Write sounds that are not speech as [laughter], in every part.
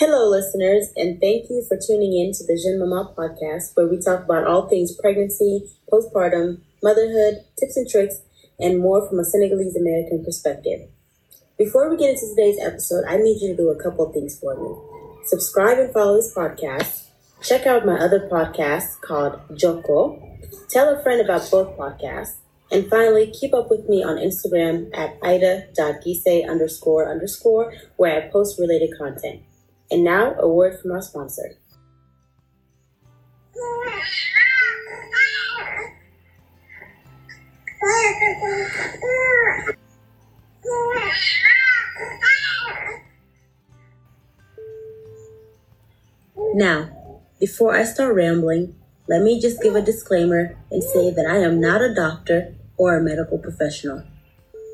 Hello, listeners, and thank you for tuning in to the Jeune Maman podcast, where we talk about all things pregnancy, postpartum, motherhood, tips and tricks, and more from a Senegalese American perspective. Before we get into today's episode, I need you to do a couple things for me. Subscribe and follow this podcast. Check out my other podcast called Joko. Tell a friend about both podcasts. And finally, keep up with me on Instagram at aida.guisse underscore underscore, where I post related content. And now, a word from our sponsor. Now, before I start rambling, let me just give a disclaimer and say that I am not a doctor or a medical professional.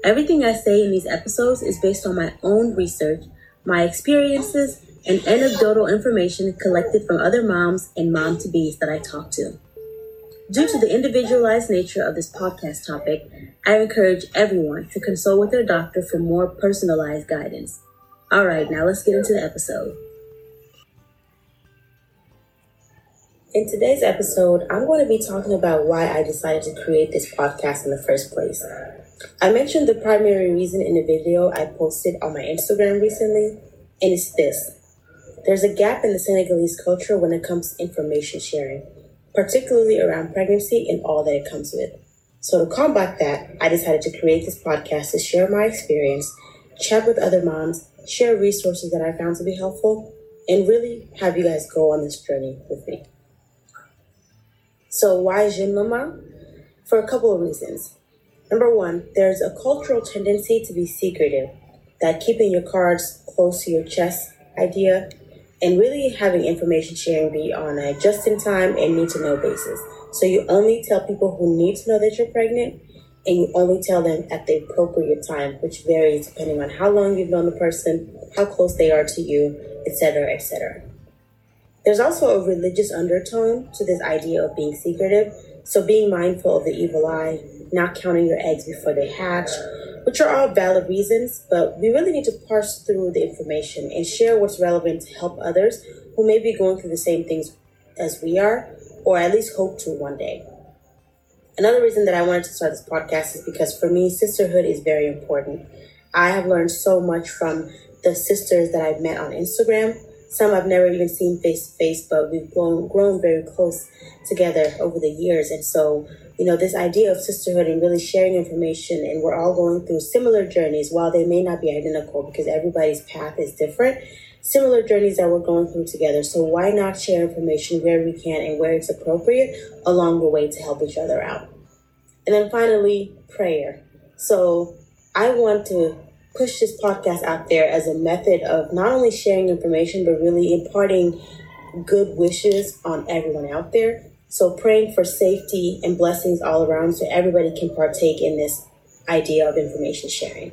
Everything I say in these episodes is based on my own research, my experiences, and anecdotal information collected from other moms and mom to bees that I talk to. Due to the individualized nature of this podcast topic, I encourage everyone to consult with their doctor for more personalized guidance. All right, now let's get into the episode. In today's episode, I'm going to be talking about why I decided to create this podcast in the first place. I mentioned the primary reason in a video I posted on my Instagram recently, and it's this. There's a gap in the Senegalese culture when it comes to information sharing, particularly around pregnancy and all that it comes with. So, to combat that, I decided to create this podcast to share my experience, chat with other moms, share resources that I found to be helpful, and really have you guys go on this journey with me. So, why Jeune Maman? For a couple of reasons. Number one, there's a cultural tendency to be secretive, that keeping your cards close to your chest idea, and really having information sharing be on a just in time and need to know basis. So, you only tell people who need to know that you're pregnant, and you only tell them at the appropriate time, which varies depending on how long you've known the person, how close they are to you, etc., etc. There's also a religious undertone to this idea of being secretive. So being mindful of the evil eye, not counting your eggs before they hatch, which are all valid reasons, but we really need to parse through the information and share what's relevant to help others who may be going through the same things as we are, or at least hope to one day. Another reason that I wanted to start this podcast is because for me, sisterhood is very important. I have learned so much from the sisters that I've met on Instagram some I've never even seen face to face, but we've grown grown very close together over the years. And so, you know, this idea of sisterhood and really sharing information, and we're all going through similar journeys, while they may not be identical because everybody's path is different. Similar journeys that we're going through together. So why not share information where we can and where it's appropriate along the way to help each other out? And then finally, prayer. So I want to push this podcast out there as a method of not only sharing information, but really imparting good wishes on everyone out there. So praying for safety and blessings all around so everybody can partake in this idea of information sharing.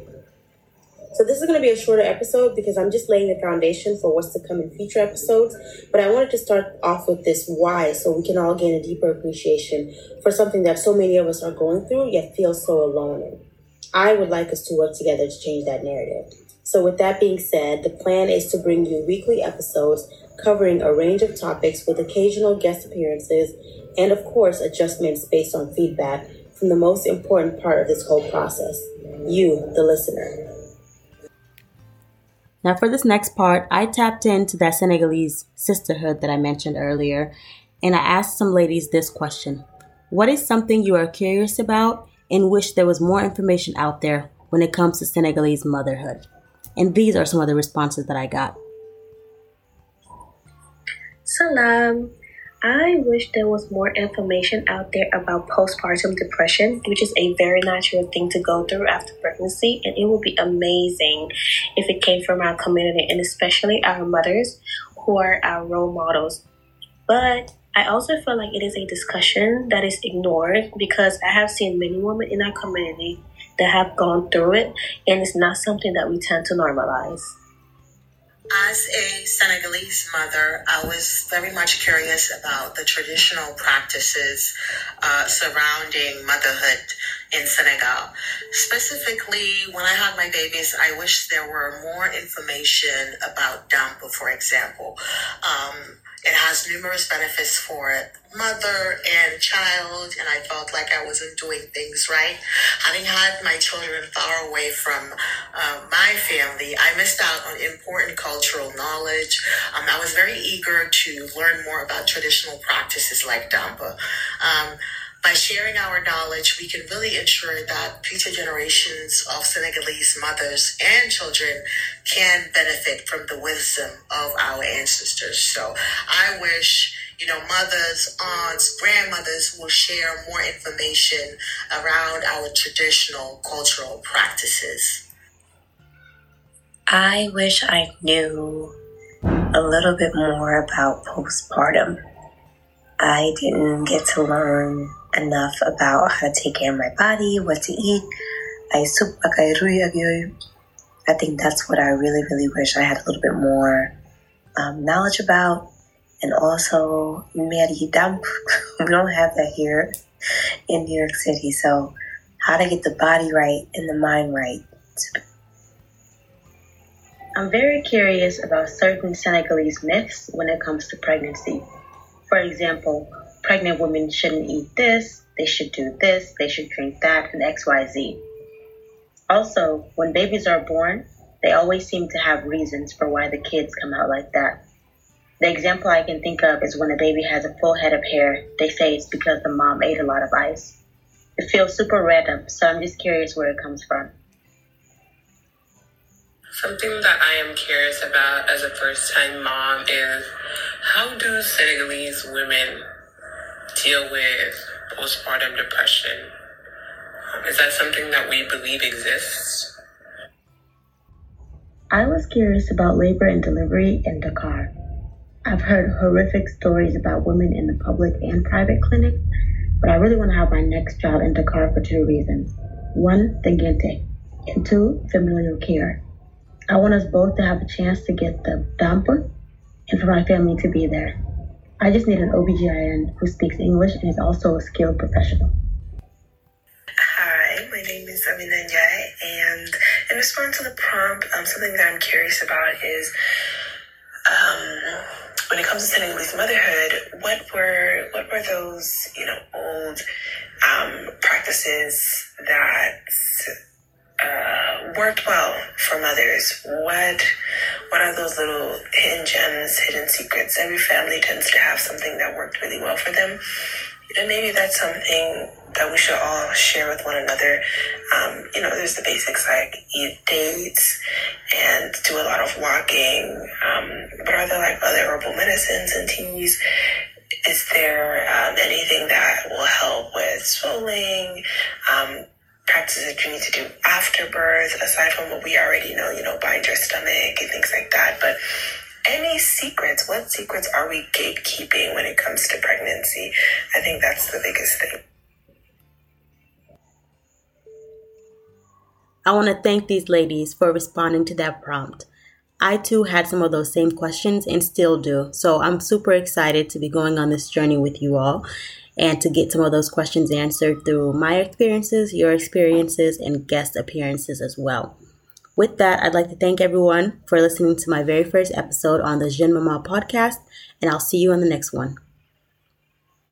So this is going to be a shorter episode because I'm just laying the foundation for what's to come in future episodes. But I wanted to start off with this why so we can all gain a deeper appreciation for something that so many of us are going through yet feel so alone in. I would like us to work together to change that narrative. So, with that being said, the plan is to bring you weekly episodes covering a range of topics with occasional guest appearances and, of course, adjustments based on feedback from the most important part of this whole process you, the listener. Now, for this next part, I tapped into that Senegalese sisterhood that I mentioned earlier, and I asked some ladies this question What is something you are curious about and wish there was more information out there when it comes to Senegalese motherhood. And these are some of the responses that I got. Salam. I wish there was more information out there about postpartum depression, which is a very natural thing to go through after pregnancy, and it would be amazing if it came from our community and especially our mothers who are our role models. But I also feel like it is a discussion that is ignored because I have seen many women in our community that have gone through it, and it's not something that we tend to normalize. As a Senegalese mother, I was very much curious about the traditional practices uh, surrounding motherhood in Senegal. Specifically, when I had my babies, I wish there were more information about Dampa, for example. Um, it has numerous benefits for mother and child, and I felt like I wasn't doing things right. Having had my children far away from uh, my family, I missed out on important cultural knowledge. Um, I was very eager to learn more about traditional practices like Dampa. Um, by sharing our knowledge, we can really ensure that future generations of Senegalese mothers and children can benefit from the wisdom of our ancestors. So I wish you know, mothers, aunts, grandmothers will share more information around our traditional cultural practices. I wish I knew a little bit more about postpartum. I didn't get to learn enough about how to take care of my body, what to eat. I I think that's what I really, really wish I had a little bit more um, knowledge about. And also, [laughs] we don't have that here in New York City. So, how to get the body right and the mind right. I'm very curious about certain Senegalese myths when it comes to pregnancy. For example, pregnant women shouldn't eat this, they should do this, they should drink that, and XYZ. Also, when babies are born, they always seem to have reasons for why the kids come out like that. The example I can think of is when a baby has a full head of hair, they say it's because the mom ate a lot of ice. It feels super random, so I'm just curious where it comes from. Something that I am curious about as a first time mom is how do Senegalese women deal with postpartum depression? Is that something that we believe exists? I was curious about labor and delivery in Dakar. I've heard horrific stories about women in the public and private clinics, but I really want to have my next child in Dakar for two reasons. One, Tengente, and two, familial care. I want us both to have a chance to get the Dampa and for my family to be there. I just need an OBGYN who speaks English and is also a skilled professional. Hi, my name is Amina Njai, and in response to the prompt, um, something that I'm curious about is um, when it comes to Senegalese motherhood, what were what were those you know old um, practices that uh, worked well for mothers? What what are those little hidden gems, hidden secrets? Every family tends to have something that worked really well for them. And maybe that's something that we should all share with one another. Um, you know, there's the basics like eat dates and do a lot of walking. Um, but are there like other herbal medicines and teas? Is there um, anything that will help with swelling? Practices that you need to do after birth, aside from what we already know, you know, bind your stomach and things like that. But any secrets? What secrets are we gatekeeping when it comes to pregnancy? I think that's the biggest thing. I want to thank these ladies for responding to that prompt. I too had some of those same questions and still do. So I'm super excited to be going on this journey with you all and to get some of those questions answered through my experiences, your experiences, and guest appearances as well. With that, I'd like to thank everyone for listening to my very first episode on the Jeune Maman podcast, and I'll see you on the next one.